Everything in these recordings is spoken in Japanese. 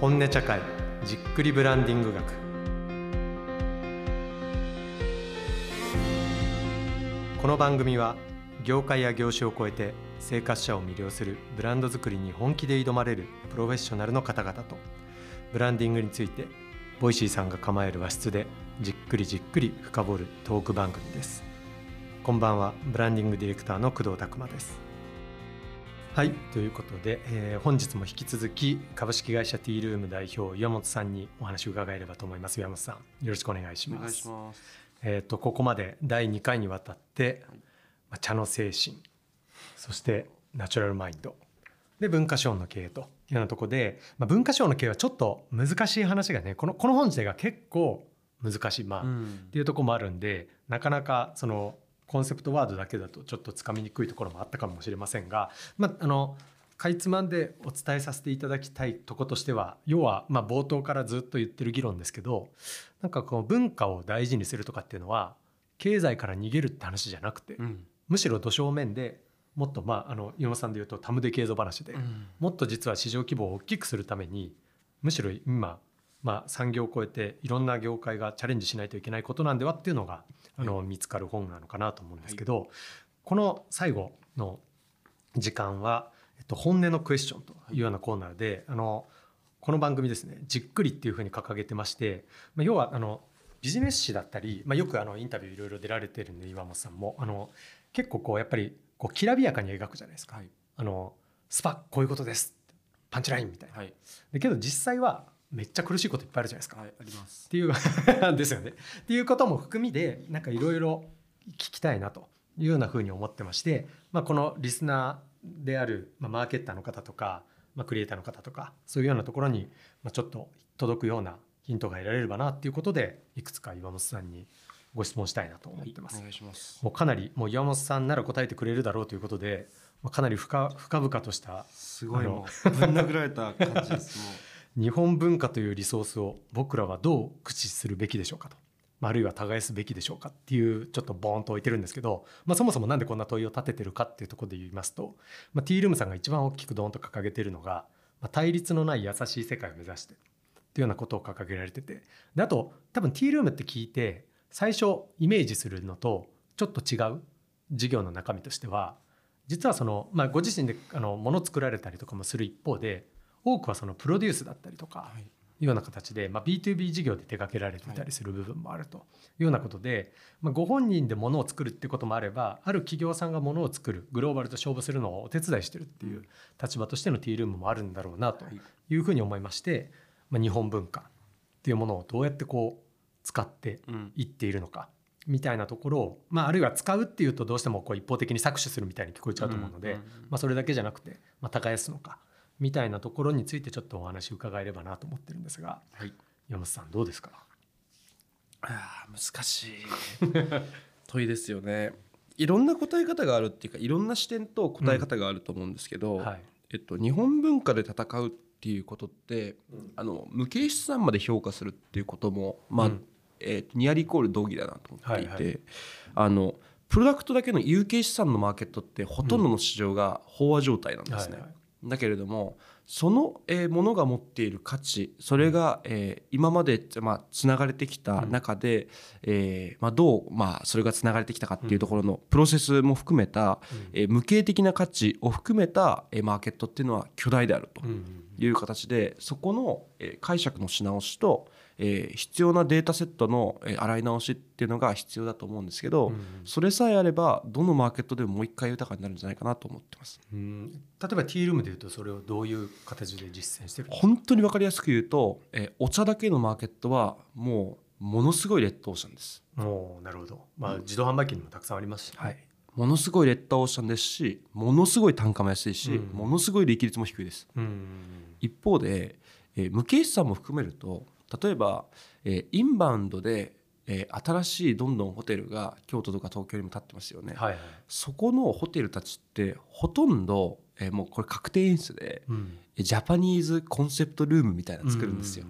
本音茶会じっくりブランディング学。この番組は業界や業種を超えて生活者を魅了するブランド作りに本気で挑まれるプロフェッショナルの方々とブランディングについて Voicy さんが構える和室でじっくりじっくり深掘るトーク番組です。こんばんはブランディングディレクターの工藤拓真です。はいということで、えー本日も引き続き株式会社 T ルーム代表岩本さんにお話を伺えればと思います。岩本さんよろしくお願いしお願いますします。えー、とここまで第2回にわたって、はいまあ、茶の精神そしてナチュラルマインドで文化賞の経営というようなところで、まあ、文化賞の経営はちょっと難しい話がねこのこの本自体が結構難しいまあ、っん。ていうところもあるんでなかなかそのコンセプトワードだけだとちょっとつかみにくいところもあったかもしれませんが、まあ、あのかいつまんでお伝えさせていただきたいとことしては要はまあ冒頭からずっと言ってる議論ですけどなんかこの文化を大事にするとかっていうのは経済から逃げるって話じゃなくて、うん。むしろ土正面でもっとまああのさんで言うとタムデ経済話で、もっと実は市場規模を大きくするためにむしろ今、まあ、産業を超えていろんな業界がチャレンジしないといけないことなんではっていうのがあの見つかる本なのかなと思うんですけど、この最後の時間は、えっと、本音のクエスチョンというようなコーナーで、あのこの番組ですねじっくりっていうふうに掲げてまして、まあ、要はあのビジネス誌だったり、まあ、よくあのインタビューいろいろ出られてるんで岩本さんもあの結構こうやっぱりこうきらびやかに描くじゃないですか。はい。あのスパこういうことですパンチラインみたいな。はい。だけど実際はめっちゃ苦しいこといっぱいあるじゃないですか。はい。ありますっ。ていう ですよね。っていうことも含みでなんかいろいろ聞きたいなというようなふうに思ってまして、まあ、このリスナーである、まあ、マーケッターの方とか、まあ、クリエイターの方とかそういうようなところに、まあ、ちょっと届くようなヒントが得られればなっていうことでいくつか岩本さんにご質問したいなと思ってます。お願いします。もうかなりもう岩本さんなら答えてくれるだろうということで、まあ、かなり深深々としたすごいもうぶん殴られた感じです。も日本文化というリソースを僕らはどう駆使するべきでしょうかと、あるいは耕すべきでしょうかっていうちょっとボーンと置いてるんですけど、まあ、そもそもなんでこんな問いを立ててるかっていうところで言いますと、まあ、ティールームさんが一番大きくドーンと掲げてるのが、まあ、対立のない優しい世界を目指してっていうようなことを掲げられててであと多分ティールームって聞いて最初イメージするのとちょっと違う事業の中身としては実はその、まあ、ご自身であの物作られたりとかもする一方で多くはそのプロデュースだったりとか、はい。いうような形で、まあ、B2B 事業で手掛けられてたりする部分もあるというようなことで、まあ、ご本人で物を作るっていうこともあればある企業さんが物を作るグローバルと勝負するのをお手伝いしてるっていう立場としてのティールームもあるんだろうなとはいいうふうに思いまして、まあ、日本文化っていうものをどうやってこう使ってうん。いっているのかみたいなところを、まあ、あるいは使うっていうとどうしてもこう一方的に搾取するみたいに聞こえちゃうと思うので、まあ、それだけじゃなくて、まあ、耕すのかみたいなところについてちょっとお話伺えればなと思ってるんですがはい。山本さんどうですか？ああ難しい。問いですよね。いろんな答え方があるっていうかいろんな視点と答え方があると思うんですけど、はい。えっと、日本文化で戦うっていうことって、あの無形資産まで評価するっていうことも、まあうん。えーニアリコール同義だなと思っていて、はいはあのプロダクトだけの有形資産のマーケットってほとんどの市場が飽和状態なんですね。はいはいだけれどもその、えーものが持っている価値それが、えー今まで、まあ、つながれてきた中で、えーまあ、どう、まあ、それがつながれてきたかっていうところのプロセスも含めた、えー無形的な価値を含めた、えーマーケットっていうのは巨大であるという形でそこの、えー解釈のし直しと、えー必要なデータセットの、えー洗い直しっていうのが必要だと思うんですけど、うんうん。それさえあればどのマーケットでももう一回豊かになるんじゃないかなと思ってます。うん。例えばティールームでいうとそれをどういう形で実践してる本当に分かりやすく言うと、えーお茶だけのマーケットはもうものすごいレッドオーシャンです。もうなるほど、まあ、自動販売機にもたくさんありますし、はい、ものすごいレッドオーシャンですしものすごい単価も安いし、うん。ものすごい利益率も低いです。うん。一方で、えー無形資産も含めると例えば、えーインバウンドで、えー新しいどんどんホテルが京都とか東京にも建ってますよね。はいはい、そこのホテルたちってほとんど、えーもうこれ確定演出でうん、えージャパニーズコンセプトルームみたいなの作るんですよ。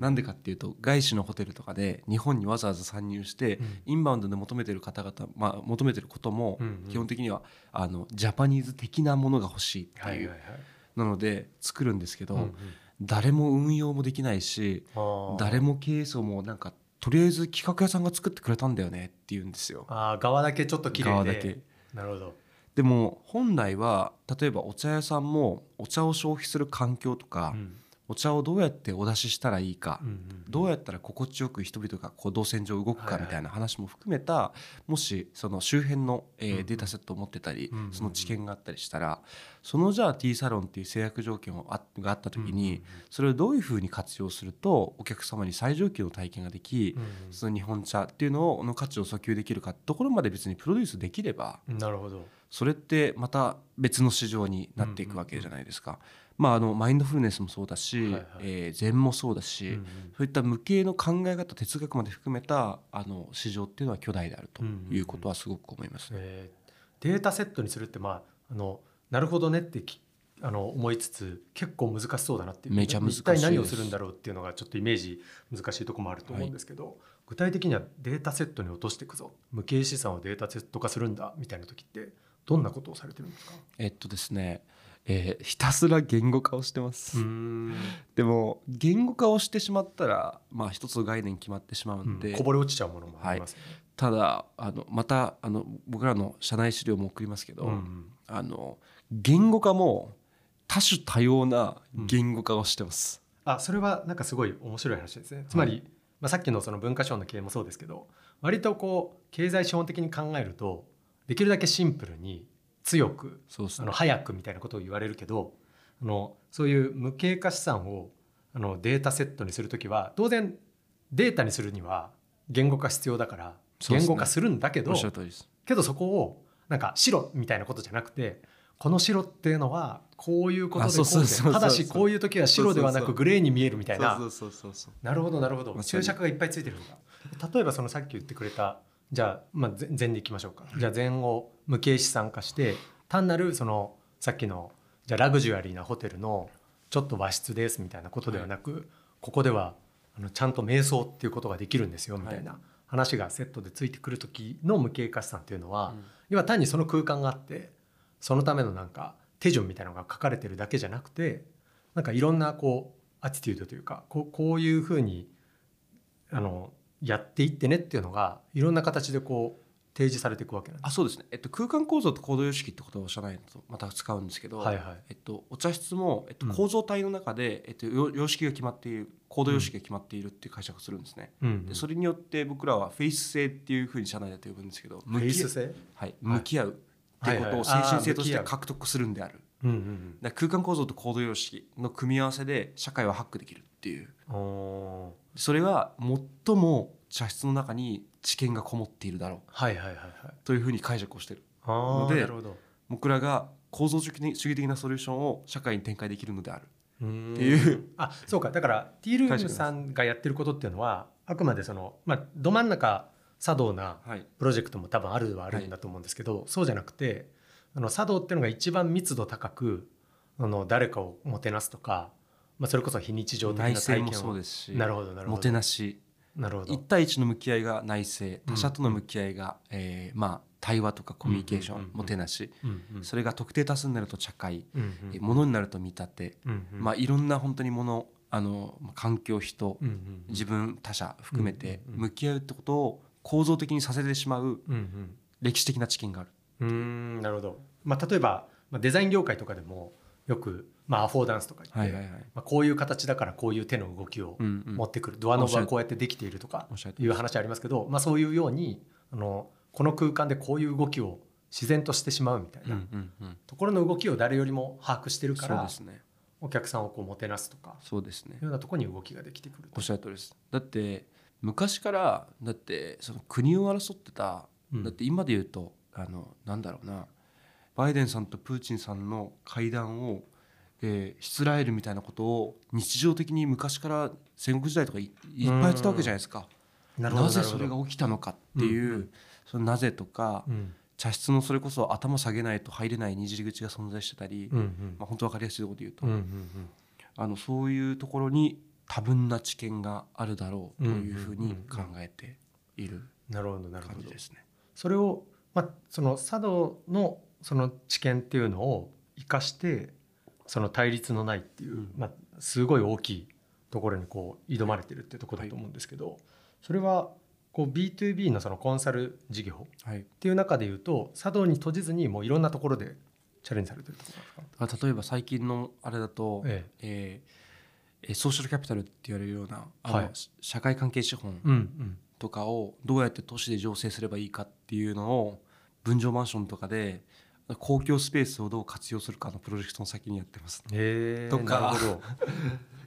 なんでかっていうと外資のホテルとかで日本にわざわざ参入して、うん。インバウンドで求めてる方々、まあ、求めてることも基本的にはあのジャパニーズ的なものが欲しいっていう、なので作るんですけど、誰も運用もできないし誰も経営層もなんかとりあえず企画屋さんが作ってくれたんだよねって言うんですよ。あ側だけちょっと綺麗で。側だけ。なるほど。でも本来は例えばお茶屋さんもお茶を消費する環境とか、うんお茶をどうやってお出ししたらいいか、うんうんどうやったら心地よく人々がこう動線上動くかみたいな話も含めたもしその周辺の、えデータセットを持ってたりうんうんうん。その知見があったりしたらそのじゃあ T サロンっていう制約条件をあがあった時にそれをどういうふうに活用するとお客様に最上級の体験ができうんうん。その日本茶っていうのをの価値を訴求できるかってところまで別にプロデュースできればうんなるほど。それってまた別の市場になっていくわけじゃないですか。まあ、あのマインドフルネスもそうだし、はいはい。えー禅もそうだし、うんうん。そういった無形の考え方哲学まで含めたあの市場っていうのは巨大であるということはすごく思いますね。えー。データセットにするってまああのなるほどねってきあの思いつつ結構難しそうだなっていうめちゃ難しい一体何をするんだろうっていうのがちょっとイメージ難しいところもあると思うんですけど、具体的にはデータセットに落としていくぞ。無形資産をデータセット化するんだみたいな時ってどんなことをされてるんですか？えっとですね、えーひたすら言語化をしてます。ん。でも言語化をしてしまったら、まあ、一つの概念決まってしまうんで、こぼれ落ちちゃうものもありますよね。ただあのまたあの僕らの社内資料も送りますけど、うんあの言語化も多種多様な言語化をしてます。あそれはなんかすごい面白い話ですね。つまり、まあ、さっきのその文化省の経営もそうですけど割とこう経済資本的に考えるとできるだけシンプルに強くあの早くみたいなことを言われるけどあのそういう無形化資産をあのデータセットにするときは当然データにするには言語化必要だから言語化するんだけど、おっしゃる通りです。けどそこをなんか白みたいなことじゃなくてこの白っていうのはこういうことでただしこういう時は白ではなくグレーに見えるみたいな。なるほどなるほど。注釈がいっぱいついてるんだ例えばそのさっき言ってくれたじゃあ、まあ、ぜ禅でいきましょうか。じゃあ禅を無形資産化して単なるそのさっきのじゃあラグジュアリーなホテルのちょっと和室ですみたいなことではなく、ここではあのちゃんと瞑想っていうことができるんですよみたいな話がセットでついてくる時の無形化資産っていうのは、要は単にその空間があってそのためのなんか手順みたいなのが書かれてるだけじゃなくてなんかいろんなこうアティテュードというかこうこういうふうにあのやっていってねっていうのがいろんな形でこう提示されていくわけなんです。あそうですね、えっと、空間構造と行動様式ってことをおっしゃらないとまた使うんですけど、はいはい。えっと、お茶室も、えっと、うん。構造体の中で、えっと、よ様式が決まっている行動様式が決まっているっていう解釈をするんですね。うん。でそれによって僕らはフェイス性っていうふうに社内だと呼ぶんですけどフェイス性、はい、向き合うっていうことを精神性として獲得するんである。うんうん空間構造と行動様式の組み合わせで社会はハックできるっていう。それは最も茶室の中に知見がこもっているだろう。はいはいはいはい。というふうに解釈をしてる。あのでーなるほど。僕らが構造主義的主義的なソリューションを社会に展開できるのである。っっていう。あそうか。だからティールームさんがやってることっていうのはあくまでその、まあ、ど真ん中茶道なはい。プロジェクトも多分あるはあるんだと思うんですけど、そうじゃなくてあの茶道っていうのが一番密度高くあの誰かをもてなすとか、まあ、それこそ非日常的な内政も体験を。そうですしなるほどなるほど。もてなし。なるほど。一対一の向き合いが内政他者との向き合いが、えーまあ、対話とかコミュニケーション、うんうんうんうん。もてなし。うんうんそれが特定多数になると茶会、うんうんえー物になると見立て、うんうんまあ、いろんな本当にものあのまあ環境人、うんうん自分他者含めてうんうんうん。向き合うってことを構造的にさせてしまううんうん。歴史的な知見がある。うーんなるほど、まあ、例えば、まあ、デザイン業界とかでもよく、まあ、アフォーダンスとか言って、はいはいはい。まあ、こういう形だからこういう手の動きをうんうん。持ってくる、ドアノブはこうやってできているとかいう話ありますけど、まあ、そういうようにあのこの空間でこういう動きを自然としてしまうみたいなうんうんうん。ところの動きを誰よりも把握してるからそうですね。お客さんをこうもてなすとかそうですね。ようなところに動きができてくるおっしゃる通りです。だって昔からだってその国を争ってた、うん。だって今で言うとあのなんだろうな。バイデンさんとプーチンさんの会談を、えー、イスラエルみたいなことを日常的に昔から戦国時代とかいいっぱいやってたわけじゃないですか。ななぜそれが起きたのかっていう、うん。うんそのなぜとか、うん。茶室のそれこそ頭下げないと入れないにじり口が存在してたり、うんうん。まあ、本当分かりやすいところで言うと、うんうんあのそういうところに多分な知見があるだろうというふうに考えているなるほどなるほど。感じですね。それを、まあ、その茶道のその知見っていうのを生かしてその対立のないっていう、うん。まあ、すごい大きいところにこう挑まれてるっていうところだと思うんですけど、それはこう B2B のそのコンサル事業はい。っていう中でいうと茶道に閉じずにもういろんなところでチャレンジされてるところですか？あ例えば最近のあれだと、ええ。ーえーソーシャルキャピタルって言われるようなあの、はい。社会関係資本とかをどうやって都市で醸成すればいいかっていうのを分譲マンションとかで公共スペースをどう活用するかのプロジェクトの先にやってます、へえとか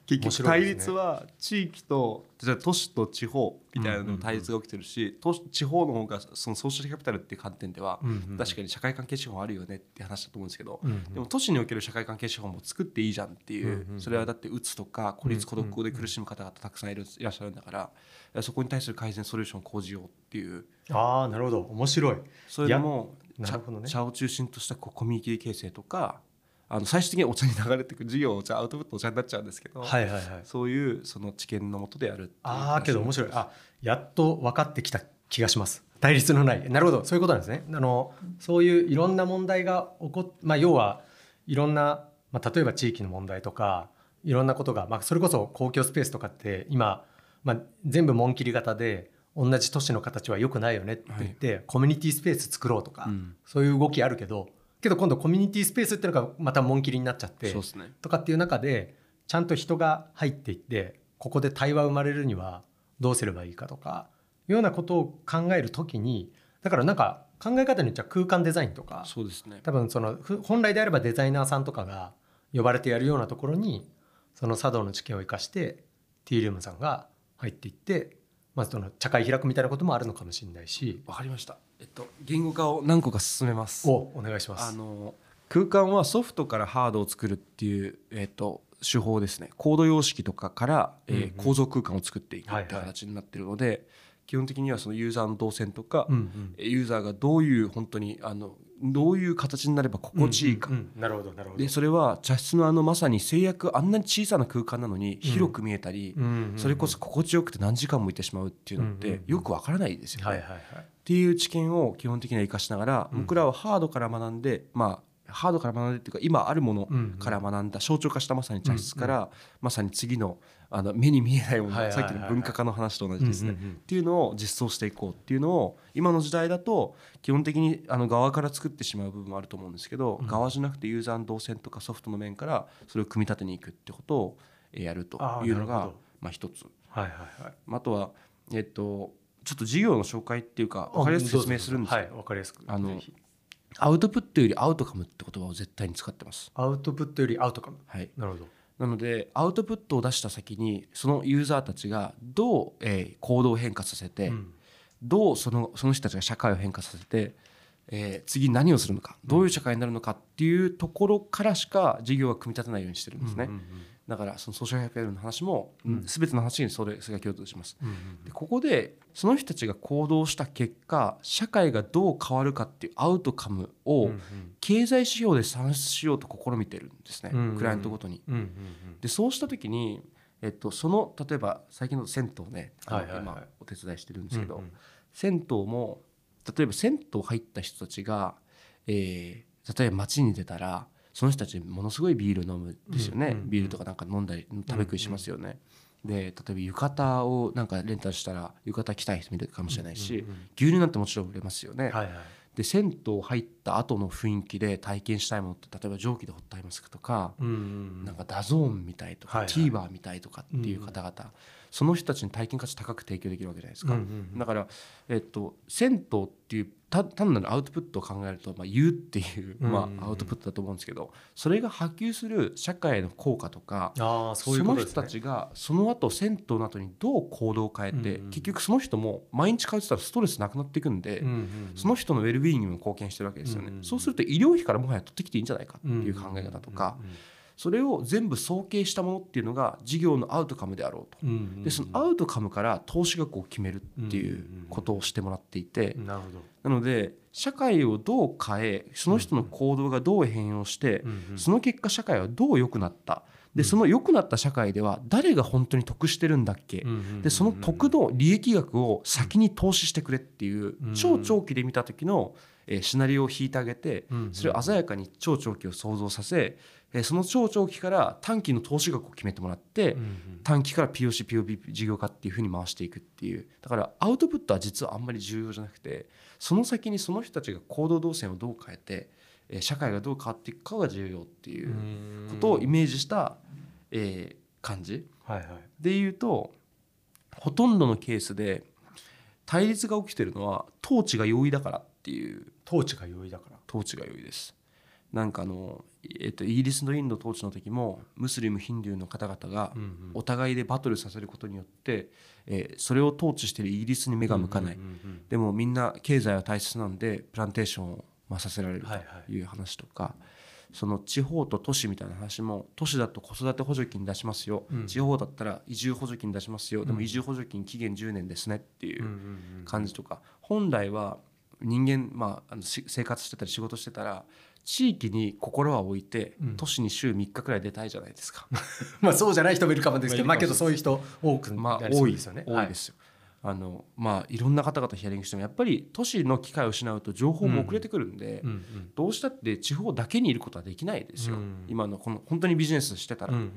結局対立は地域とじゃあ都市と地方みたいなの対立が起きてるし、都市地方の方がそのソーシャルキャピタルっていう観点では、うんうん確かに社会関係資本あるよねって話だと思うんですけど、うんうん。でも都市における社会関係資本も作っていいじゃんっていう、うんうんそれはだってうつとか孤立孤独で苦しむ方々たくさんいるいらっしゃるんだから。そこに対する改善ソリューションを講じようっていう。ああなるほど。面白い。そういうのもね。茶を中心としたこうコミュニティ形成とかあの最終的にお茶に流れていく事業お茶アウトプットお茶になっちゃうんですけど、はいはいはい。そういうその知見のもとでやるああけど面白い。あやっと分かってきた気がします。対立のない。なるほど。そういうことなんですね。あのそういういろんな問題が起こっまあ要はいろんな、まあ、例えば地域の問題とかいろんなことが、まあ、それこそ公共スペースとかって今、まあ、全部紋切り型で同じ都市の形は良くないよねって言って、コミュニティスペース作ろうとか、うん。そういう動きあるけどけど今度コミュニティスペースっていうのがまた紋切りになっちゃってそうですね。とかっていう中でちゃんと人が入っていってここで対話生まれるにはどうすればいいかとかいうようなことを考えるときにだからなんか考え方によっては空間デザインとかそうですね。多分そのふ本来であればデザイナーさんとかが呼ばれてやるようなところにその茶道の知見を生かしてティールームさんが入っていって、まあ、その茶会開くみたいなこともあるのかもしれないしわかりましたえっと言語化を何個か進めます。おお願いします。あの空間はソフトからハードを作るっていう、えっと手法ですね。コード様式とかから、えー構造空間を作っていくはいはいって形になってるので、基本的にはそのユーザーの動線とか、うんうん。ユーザーがどういう本当にあのどういう形になれば心地いいか、うんうんうん。なるほどなるほど。でそれは茶室のあのまさに制約あんなに小さな空間なのに広く見えたり、うんうんうん。それこそ心地よくて何時間もいてしまうっていうのってよくわからないですよね。はいはいはい。っていう知見を基本的には生かしながら、うん僕らはハードから学んでまあハードから学んでっていうか今あるものから学んだ象徴化したまさに茶室から、まさに次のあの目に見えないもの、さっきの文化化の話と同じですね、うんうんうんっていうのを実装していこうっていうのを今の時代だと基本的にあの側から作ってしまう部分もあると思うんですけど、うん側じゃなくてユーザーの動線とかソフトの面からそれを組み立てにいくってことをえーやるというのがまあ一つ。はいはいはい。あとはえっとちょっと事業の紹介っていうか分かりやすく説明するんですけどはい、わかりやすく。あのアウトプットよりアウトカムって言葉を絶対に使ってます。アウトプットよりアウトカム。はい、なるほど。なのでアウトプットを出した先にそのユーザーたちがどう、えー行動を変化させて、うんどうそのその人たちが社会を変化させて、えー次何をするのかどういう社会になるのかっていうところからしか事業は組み立てないようにしてるんですね。うんうんだからそのソーシャルキャピタルの話も、うん。全ての話にそれそれが共通します。うんうんでここでその人たちが行動した結果社会がどう変わるかっていうアウトカムを、うんうん。経済指標で算出しようと試みてるんですね、うんうんクライアントごとに。うんうんでそうした時に、えっと、その例えば最近の銭湯ね、はいはい。今お手伝いしてるんですけど、うんうん。銭湯も例えば銭湯入った人たちが、えー例えば街に出たらその人たちものすごいビール飲むんですよね、うんうんうん。ビールとかなんか飲んだり食べ食いしますよね。で例えば浴衣をなんかレンタルしたら浴衣着たい人もいるかもしれないし、うんうんうん牛乳なんてもちろん売れますよね。はいはい。で銭湯入った後の雰囲気で体験したいものって例えば蒸気でホットアイマスクとか、うんうんなんか DAZN みたいとか、はいはい。TVer みたいとかっていう方々、その人たちに体験価値高く提供できるわけじゃないですか、うんうんうん。だから、えっと、銭湯っていう単なるアウトプットを考えると、まあ、言うっていう、まうんうんうん。あ、アウトプットだと思うんですけどそれが波及する社会への効果とかああそういうね。の人たちがその後銭湯の後にどう行動を変えて、うんうん結局その人も毎日通ってたらストレスなくなっていくんで、うんうんうん。その人のウェルビーイングにも貢献してるわけですよね、うんうんうん。そうすると医療費からもはや取ってきていいんじゃないかっていう考え方とか、うんうんそれを全部総計したものっていうのが事業のアウトカムであろうと。うんうんうん。でそのアウトカムから投資額を決めるっていうことをしてもらっていて。なるほど。なので社会をどう変えその人の行動がどう変容してうんうん。その結果社会はどう良くなった。うん。でその良くなった社会では誰が本当に得してるんだっけ。うんうんうんでその得の利益額を先に投資してくれっていううん。超長期で見た時のえーシナリオを引いてあげてうんうん。それを鮮やかに超長期を想像させえーその超長期から短期の投資額を決めてもらって、うんうん。短期から POCPOB 事業化っていうふうに回していくっていう。だからアウトプットは実はあんまり重要じゃなくてその先にその人たちが行動動線をどう変えて、えー社会がどう変わっていくかが重要っていうことをイメージした、えー感じ。はいはい。で言うとほとんどのケースで対立が起きてるのは統治が容易だからっていう。統治が容易だから。統治が良いです。なんかあの、えっと、イギリスのインド統治の時もムスリムヒンドゥーの方々がお互いでバトルさせることによって、えーそれを統治しているイギリスに目が向かない、でもみんな経済は大切なんでプランテーションをまあさせられるという話とか、その地方と都市みたいな話も都市だと子育て補助金出しますよ、うん。地方だったら移住補助金出しますよ、でうん。も移住補助金期限10年ですねっていう感じとか。本来は人間、まあ、あのし生活してたり仕事してたら地域に心は置いて、うん都市に週3日くらい出たいじゃないですか。まあそうじゃない人もいるかもですけど、まあけどそういう人多くまあ多いうですよね。多いですよ。あのまあいろんな方々ヒアリングしてもやっぱり都市の機会を失うと情報も遅れてくるんで、うんどうしたって地方だけにいることはできないですよ、うん今のこの本当にビジネスしてたら。うんうん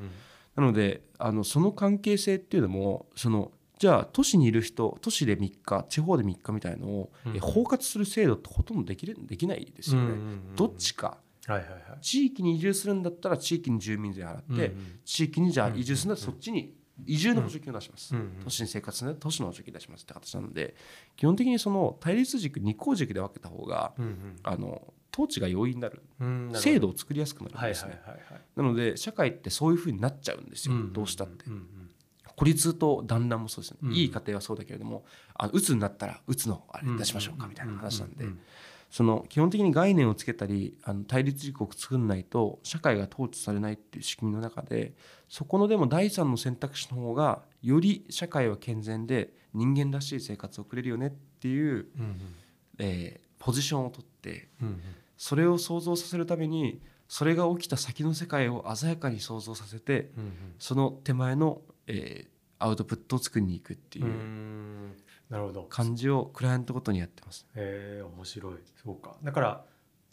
なのであのその関係性っていうのもそのじゃあ都市にいる人都市で3日地方で3日みたいのを、うん。え包括する制度ってほとんどできるできないですよね。うんうんうんどっちか。はいはいはい。地域に移住するんだったら地域に住民税払って、うんうん地域にじゃあうん移住するんだったらそっちに移住の補助金を出します、うんうん都市に生活するんだったら都市の補助金出しますって形なので基本的にその対立軸二項軸で分けた方がうんあの統治が容易になる。うん制度を作りやすくなるんはいですね、はいはいはい。なので社会ってそういうふうになっちゃうんですよ、んどうしたって。うんうん孤立と団らんもそうですね、うん。いい家庭はそうだけれどもあの鬱になったら鬱のあれ出しましょうかみたいな話なんで、その基本的に概念をつけたりあの対立軸を作んないと社会が統治されないっていう仕組みの中でそこのでも第三の選択肢の方がより社会は健全で人間らしい生活を送れるよねっていう、うんうん。えーポジションを取ってうんうん。それを想像させるためにそれが起きた先の世界を鮮やかに想像させてうんうん。その手前の、えーアウトプットを作りに行くっていう。感じをクライアントごとにやってます。へえ面白いそうかだから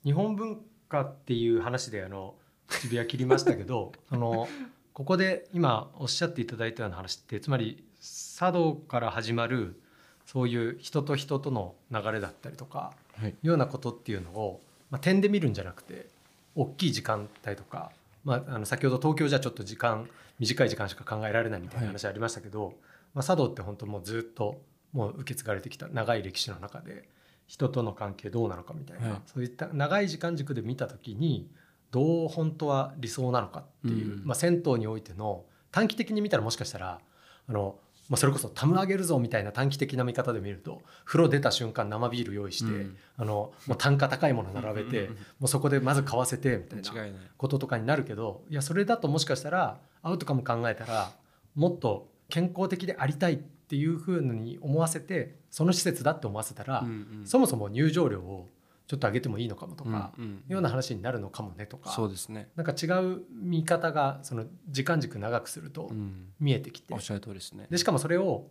日本文化っていう話であの口火切りましたけど そのここで今おっしゃっていただいたような話ってつまり茶道から始まるそういう人と人との流れだったりとかはいようなことっていうのを、まあ、点で見るんじゃなくて大きい時間帯とか、まあ、あの先ほど東京じゃちょっと時間短い時間しか考えられないみたいな話ありましたけど、まあ、茶道って本当もうずっともう受け継がれてきた長い歴史の中で人との関係どうなのかみたいな、はい。そういった長い時間軸で見た時にどう本当は理想なのかっていう、うん。まあ、銭湯においての短期的に見たらもしかしたらあの、まあ、それこそタム上げるぞみたいな短期的な見方で見ると風呂出た瞬間生ビール用意して、うん。あのもう単価高いもの並べて、もうそこでまず買わせてみたいな。こととかになるけどいやそれだともしかしたらアウトカム考えたらもっと健康的でありたいっていうふうに思わせてその施設だって思わせたら、そもそも入場料をちょっと上げてもいいのかもとか、ような話になるのかもねとかそうですね。なんか違う見方がその時間軸長くするとうん。見えてきて、おっしゃる通りですね。でしかもそれを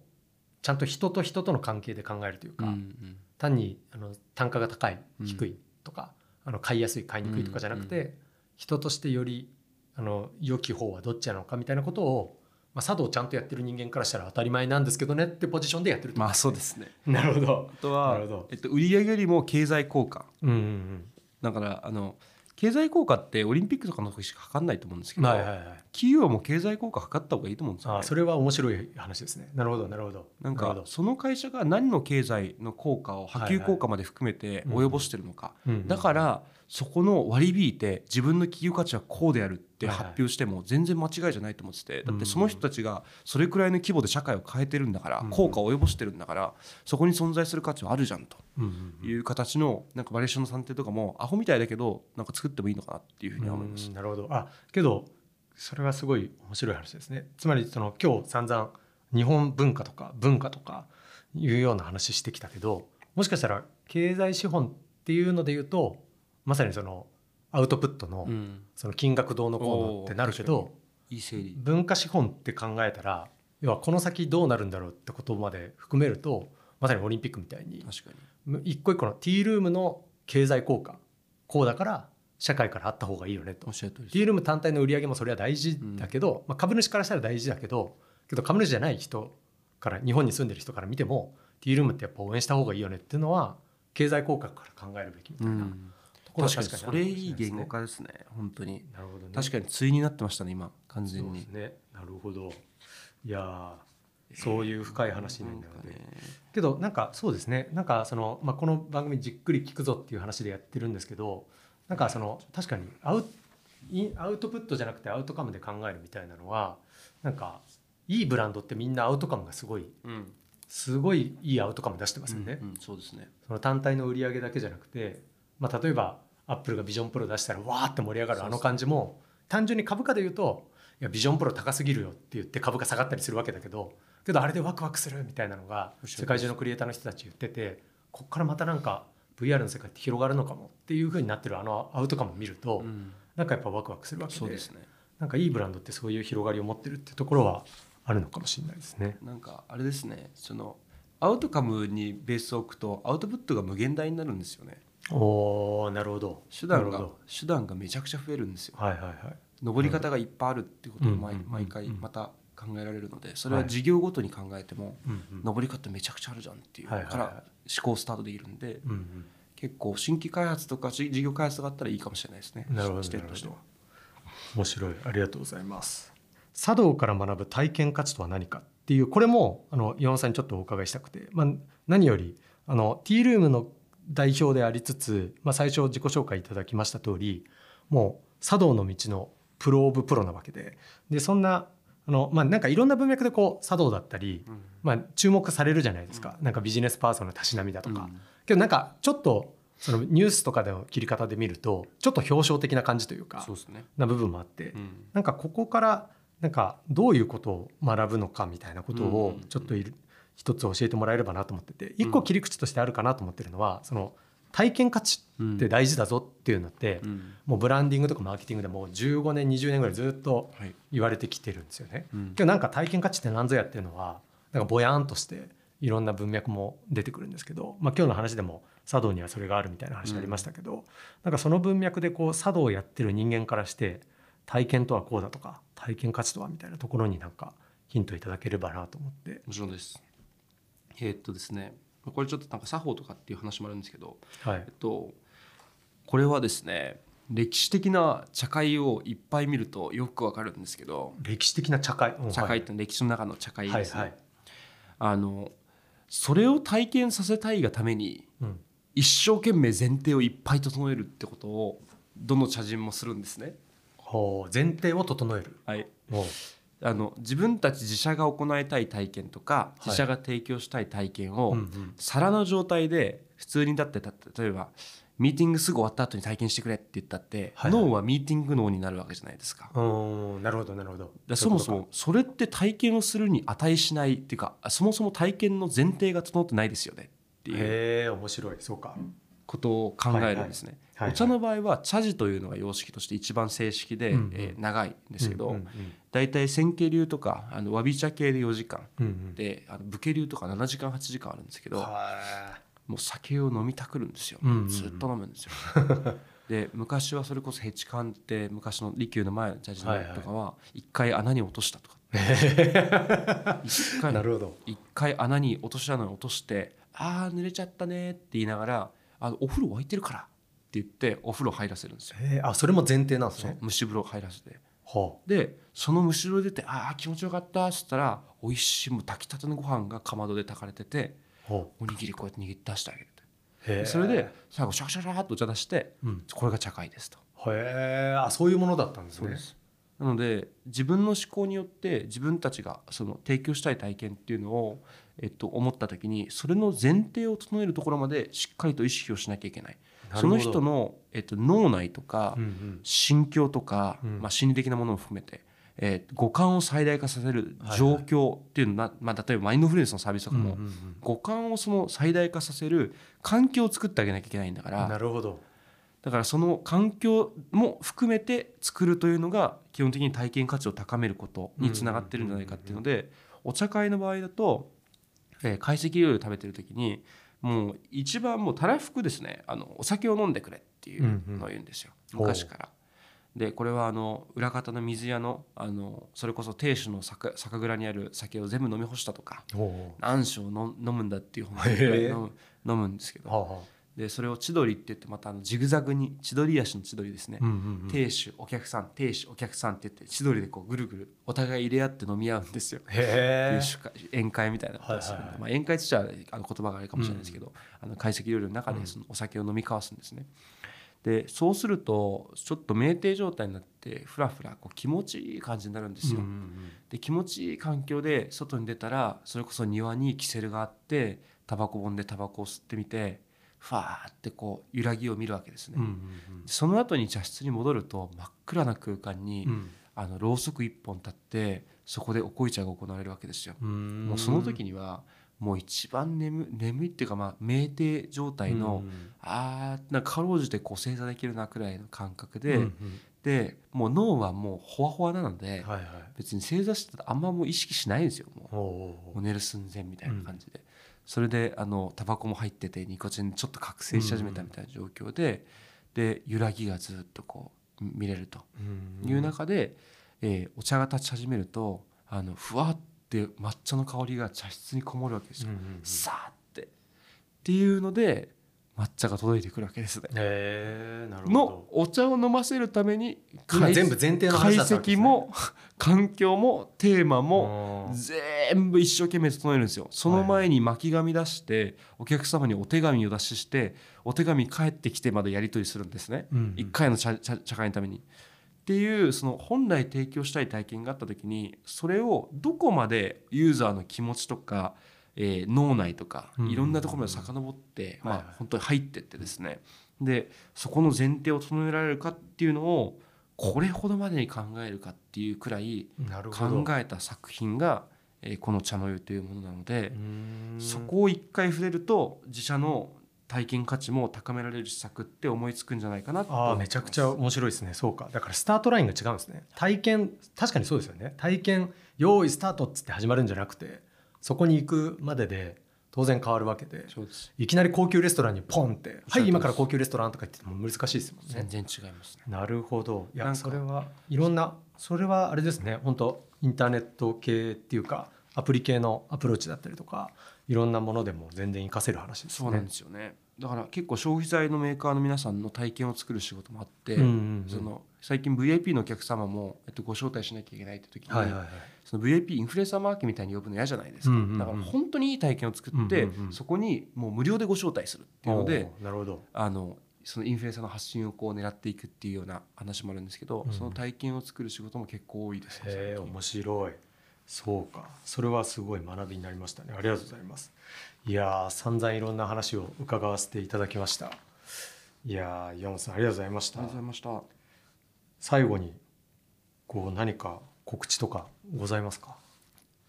ちゃんと人と人との関係で考えるというか、単にあの単価が高いうん低いとか、あの買いやすい買いにくいとかじゃなくて、うん。人としてよりあの良き方はどっちなのかみたいなことを、まあ、茶道をちゃんとやってる人間からしたら当たり前なんですけどねってポジションでやってるとまあそうですね。なるほど。あとはなるほど、えっと、売上よりも経済効果。うんうんだからあの経済効果ってオリンピックとかの時しか測んないと思うんですけど、うんはいはいはい。企業も経済効果測った方がいいと思うんですよ、ね。あ。それは面白い話ですね。なるほどなるほど。なんかその会社が何の経済の効果を波及効果まで含めて及ぼしてるのか、うんうん。だからそこの割り引いて自分の企業価値はこうであるって発表しても全然間違いじゃないと思っててだってその人たちがそれくらいの規模で社会を変えてるんだからうん。効果を及ぼしてるんだからそこに存在する価値はあるじゃんと。いう形のなんかバリエーションの算定とかもアホみたいだけどなんか作ってもいいのかなっていうふうには思います。うん。なるほど。あけどそれはすごい面白い話ですね。つまりその今日散々日本文化とか文化とかいうような話してきたけどもしかしたら経済資本っていうので言うとまさにそのアウトプットのうん。その金額どうのこうのってなるけおど文化資本って考えたら要はこの先どうなるんだろうってことまで含めるとまさにオリンピックみたいに確かに。一個一個のティールームの経済効果こうだから社会からあった方がいいよねと。ティールーム単体の売り上げもそれは大事だけど、まあ、株主からしたら大事だけどけど株主じゃない人から日本に住んでる人から見てもティールームってやっぱ応援した方がいいよねっていうのは経済効果から考えるべきみたいな、うん確かにそれいい言語化ですね本当に。なるほどね。確かに対になってましたね今完全に。そうですね。なるほど。いやーそういう深い話になるので、なんかね。けどなんかそうですね。なんかその、まあ、この番組じっくり聞くぞっていう話でやってるんですけどなんかその確かにアウインアウトプットじゃなくてアウトカムで考えるみたいなのはなんかいいブランドってみんなアウトカムがすごいうん。すごいいいアウトカム出してますよね。うんうんそうですね。その単体の売り上げだけじゃなくて、まあ、例えばアップルがビジョンプロ出したらわーって盛り上がるあの感じも単純に株価で言うといやビジョンプロ高すぎるよって言って株価下がったりするわけだけどけどあれでワクワクするみたいなのが世界中のクリエイターの人たち言っててこっからまたなんか VR の世界って広がるのかもっていう風になってるあのアウトカムを見ると、うん。なんかやっぱワクワクするわけでそうですね。なんかいいブランドってそういう広がりを持ってるっていうところはあるのかもしれないですね。なんかあれですねそのアウトカムにベースを置くとアウトプットが無限大になるんですよねおーなるほど。手段が手段がめちゃくちゃ増えるんですよ。どはいはいはい。登り方がいっぱいあるっていうことを毎,、毎回また考えられるのでそれは事業ごとに考えても、登り方めちゃくちゃあるじゃんっていうから思考スタートできるんで、結構新規開発とか事業開発があったらいいかもしれないですね。なるほど視点として面白い。ありがとうございます。茶道から学ぶ体験価値とは何かっていうこれもあの岩尾さんにちょっとお伺いしたくて、まあ、何よりあのティールームの代表でありつつ、まあ、最初自己紹介いただきました通りもう茶道の道のプロオブプロなわけで。でそんなあの、まあ、なんかいろんな文脈でこう茶道だったり、まあ、注目されるじゃないですか、なんかビジネスパーソンのたしなみだとか、うん。けどなんかちょっとそのニュースとかでの切り方で見るとちょっと表彰的な感じというかそうですね、な部分もあって、うん。なんかここからなんかどういうことを学ぶのかみたいなことをうん。ちょっといる一つ教えてもらえればなと思ってて一個切り口としてあるかなと思ってるのはその体験価値って大事だぞっていうのってうん。もうブランディングとかマーケティングでもう15年20年ぐらいずっとはい。言われてきてるんですよね。うん。けどなんか体験価値って何ぞやっていうのはなんかぼやんとしていろんな文脈も出てくるんですけど、まあ、今日の話でも茶道にはそれがあるみたいな話ありましたけど、なんかその文脈でこう茶道をやってる人間からして体験とはこうだとか体験価値とはみたいなところになんかヒントいただければなと思って。もちろんですえーっとですねこれちょっとなんか作法とかっていう話もあるんですけど、はい。えっと、これはですね歴史的な茶会をいっぱい見るとよくわかるんですけど歴史的な茶会？うん茶会って歴史の中の茶会ですね、はいはい、あのそれを体験させたいがためにうん、一生懸命前提をいっぱい整えるってことをどの茶人もするんですね。ほう前提を整える。はい、あの自分たち自社が行いたい体験とかい。自社が提供したい体験を、うんうん。皿の状態で普通にだってた例えばミーティングすぐ終わった後に体験してくれって言ったって、はいはい。脳はミーティング脳になるわけじゃないですか。なるほどなるほど。らそもそもそれって体験をするに値しないっていうかそもそも体験の前提が整ってないですよねっていうへえ面白い。そうか。ことを考えるんですね。はいはいお茶の場合は茶事というのが様式として一番正式で、うんうん。えー長いんですけど、うんうんだいたい千家流とかあのわび茶系で4時間。うんうん。であの武家流とか7時間8時間あるんですけどはもう酒を飲みたくるんですよ、うんうんうん。ずっと飲むんですよ。で昔はそれこそヘチカンって昔の利休の前の茶事のとかは一回穴に落としたとか。一い回なるほど。一回穴に落とし穴に落として「あー濡れちゃったね」って言いながら「あのお風呂沸いてるから」って言ってお風呂入らせるんですよ。へえ。あそれも前提なんですね。蒸し風呂入らせて。はでその蒸し風呂出て「ああ気持ちよかった」っつったら美味しいもう炊きたてのご飯がかまどで炊かれてておにぎりこうやって握って出してあげるそれで最後シャカシャカシャカっとお茶出してうん。これが茶会ですと。へえあそういうものだったんですね。そうです。なので自分の思考によって自分たちがその提供したい体験っていうのを、えっと、思った時にそれの前提を整えるところまでしっかりと意識をしなきゃいけないその人の、えっと、脳内とか心境とか、うん。まあ、心理的なものも含めて、えー五感を最大化させる状況っていうのな、まあ、例えばマインドフルネスのサービスとかも、五感をその最大化させる環境を作ってあげなきゃいけないんだかうんらなるほど。だからその環境も含めて作るというのが基本的に体験価値を高めることにつながってるんじゃないかっていうのでお茶会の場合だと、えー懐石料理を食べてる時にもう一番もうたらふくですね。あのお酒を飲んでくれっていうのを言うんですよ。昔から。でこれはあの裏方の水屋のあのそれこそ亭主の酒酒蔵にある酒を全部飲み干したとか何升飲飲むんだっていう本へえ。飲む飲むんですけどでそれを千鳥って言ってまたあのジグザグに千鳥足の千鳥ですね、うんうんうん。亭主お客さん亭主お客さんって言って千鳥でこうぐるぐるお互い入れ合って飲み合うんですよ。へ宴会みたいなはいはいはい。まあ、宴会としてはあの言葉があれかもしれないですけど、あの懐石料理の中でそのお酒を飲み交わすんですね。でそうするとちょっと酩酊状態になってふらふらこう気持ちいい感じになるんですよ。うんうんで気持ちいい環境で外に出たらそれこそ庭にキセルがあってタバコ本でタバコを吸ってみてファーってこう揺らぎを見るわけですね。うんうんその後に茶室に戻ると真っ暗な空間に、うん。あのろうそく一本立ってそこでおこい茶が行われるわけですよ。うん。もうその時にはもう一番眠眠いっていうかまあ酩酊状態の、うんあーなんかかろうじてこう正座できるなくらいの感覚で、うんうん。でもう脳はもうほわほわなので、はいはい。別に正座してたらあんまもう意識しないんですよ。もう寝る寸前みたいな感じで、それであのタバコも入っててニコチンちょっと覚醒し始めたみたいな状況で、で揺らぎがずっとこう見れると。いう中で、えーお茶が立ち始めるとあのふわって抹茶の香りが茶室にこもるわけですよ、さーって。っていうので抹茶が届いてくるわけですね。へえなるほのどお茶を飲ませるために今全部前提の解話だったわね。析も 環境もテーマもうん全部一生懸命整えるんですよ。その前に巻き紙出してお客様にお手紙を出ししてお手紙返ってきてまでやり取りするんですね。うんうん。一回の茶茶茶会のために。っていうその本来提供したい体験があった時にそれをどこまでユーザーの気持ちとか、えー脳内とかうんいろんなところまで遡って、まあ、本当に入ってってですね。でそこの前提を整えられるかっていうのをこれほどまでに考えるかっていうくらい考えた作品が、えーこの茶の湯というものなのでう、ん。そこを一回触れると自社の体験価値も高められる施策って思いつくんじゃないかなあめちゃくちゃ面白いですね。そうか。だからスタートラインが違うんですね。体験確かにそうですよね。体験用意スタートっつって始まるんじゃなくてそこに行くまでで当然変わるわけで。いきなり高級レストランにポンって「そうですはい今から高級レストラン」とか言っても難しいですもんね。全然違いますね。なるほど。いやそれはいろんなそれはあれですね。本当インターネット系っていうかアプリ系のアプローチだったりとかいろんなものでも全然活かせる話ですね。そうなんですよねだから結構消費財のメーカーの皆さんの体験を作る仕事もあって、うんうんうん。その最近 VIP のお客様も、えっと、ご招待しなきゃいけないって時に、はいはいはい。その VIP インフルエンサーマーケみたいに呼ぶの嫌じゃないですか、うんうんうん。だから本当にいい体験を作って、うんうんうんそこにもう無料でご招待するっていうのでなるほど。あのそのインフルエンサーの発信をこう狙っていくっていうような話もあるんですけど、うん。その体験を作る仕事も結構多いですね面白い。そうか。それはすごい学びになりましたね。ありがとうございますいやー散々いろんな話を伺わせていただきました。いやー岩本さんありがとうございました。ありがとうございました。最後にこう何か告知とかございますか？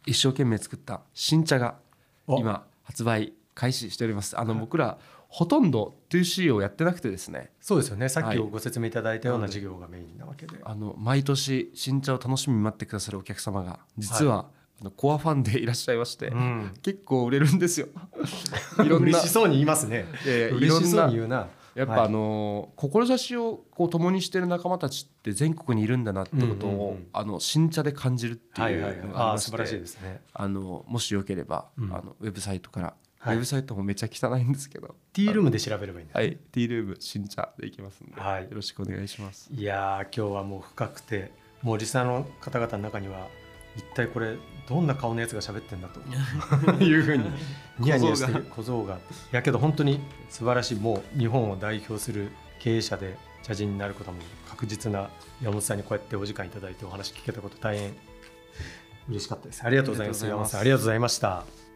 一生懸命作った新茶がお。今発売開始しております。あの僕らほとんど 2C をやってなくてですね。そうですよね。さっきはい。ご説明いただいたような事業がメインなわけで、あの毎年新茶を楽しみに待ってくださるお客様が実は、コアファンでいらっしゃいまして、うん、結構売れるんですよ。いろんな。嬉しそうに言いますね。嬉しそうに言うな。やっぱ、はい。あの志をこう共にしている仲間たちって全国にいるんだなってことを、あの新茶で感じるってはいいうはいはいのがありましてあー素晴らしいですね。あのもしよければ、うん。あのウェブサイトから、はい。ウェブサイトもめっちゃ汚いんですけど。ティールームで調べればいいんですねはい、ティールーム新茶でいきますんで、はい。よろしくお願いします。いやー今日はもう深くてもうリスナーの方々の中には一体これどんな顔のやつが喋ってんだと。いうふうにニヤニヤしてる。小僧が。いやけど本当に素晴らしい。もう日本を代表する経営者で茶人になることも確実な山本さんにこうやってお時間いただいてお話聞けたこと大変嬉しかったです。ありがとうございます。山本さんありがとうございました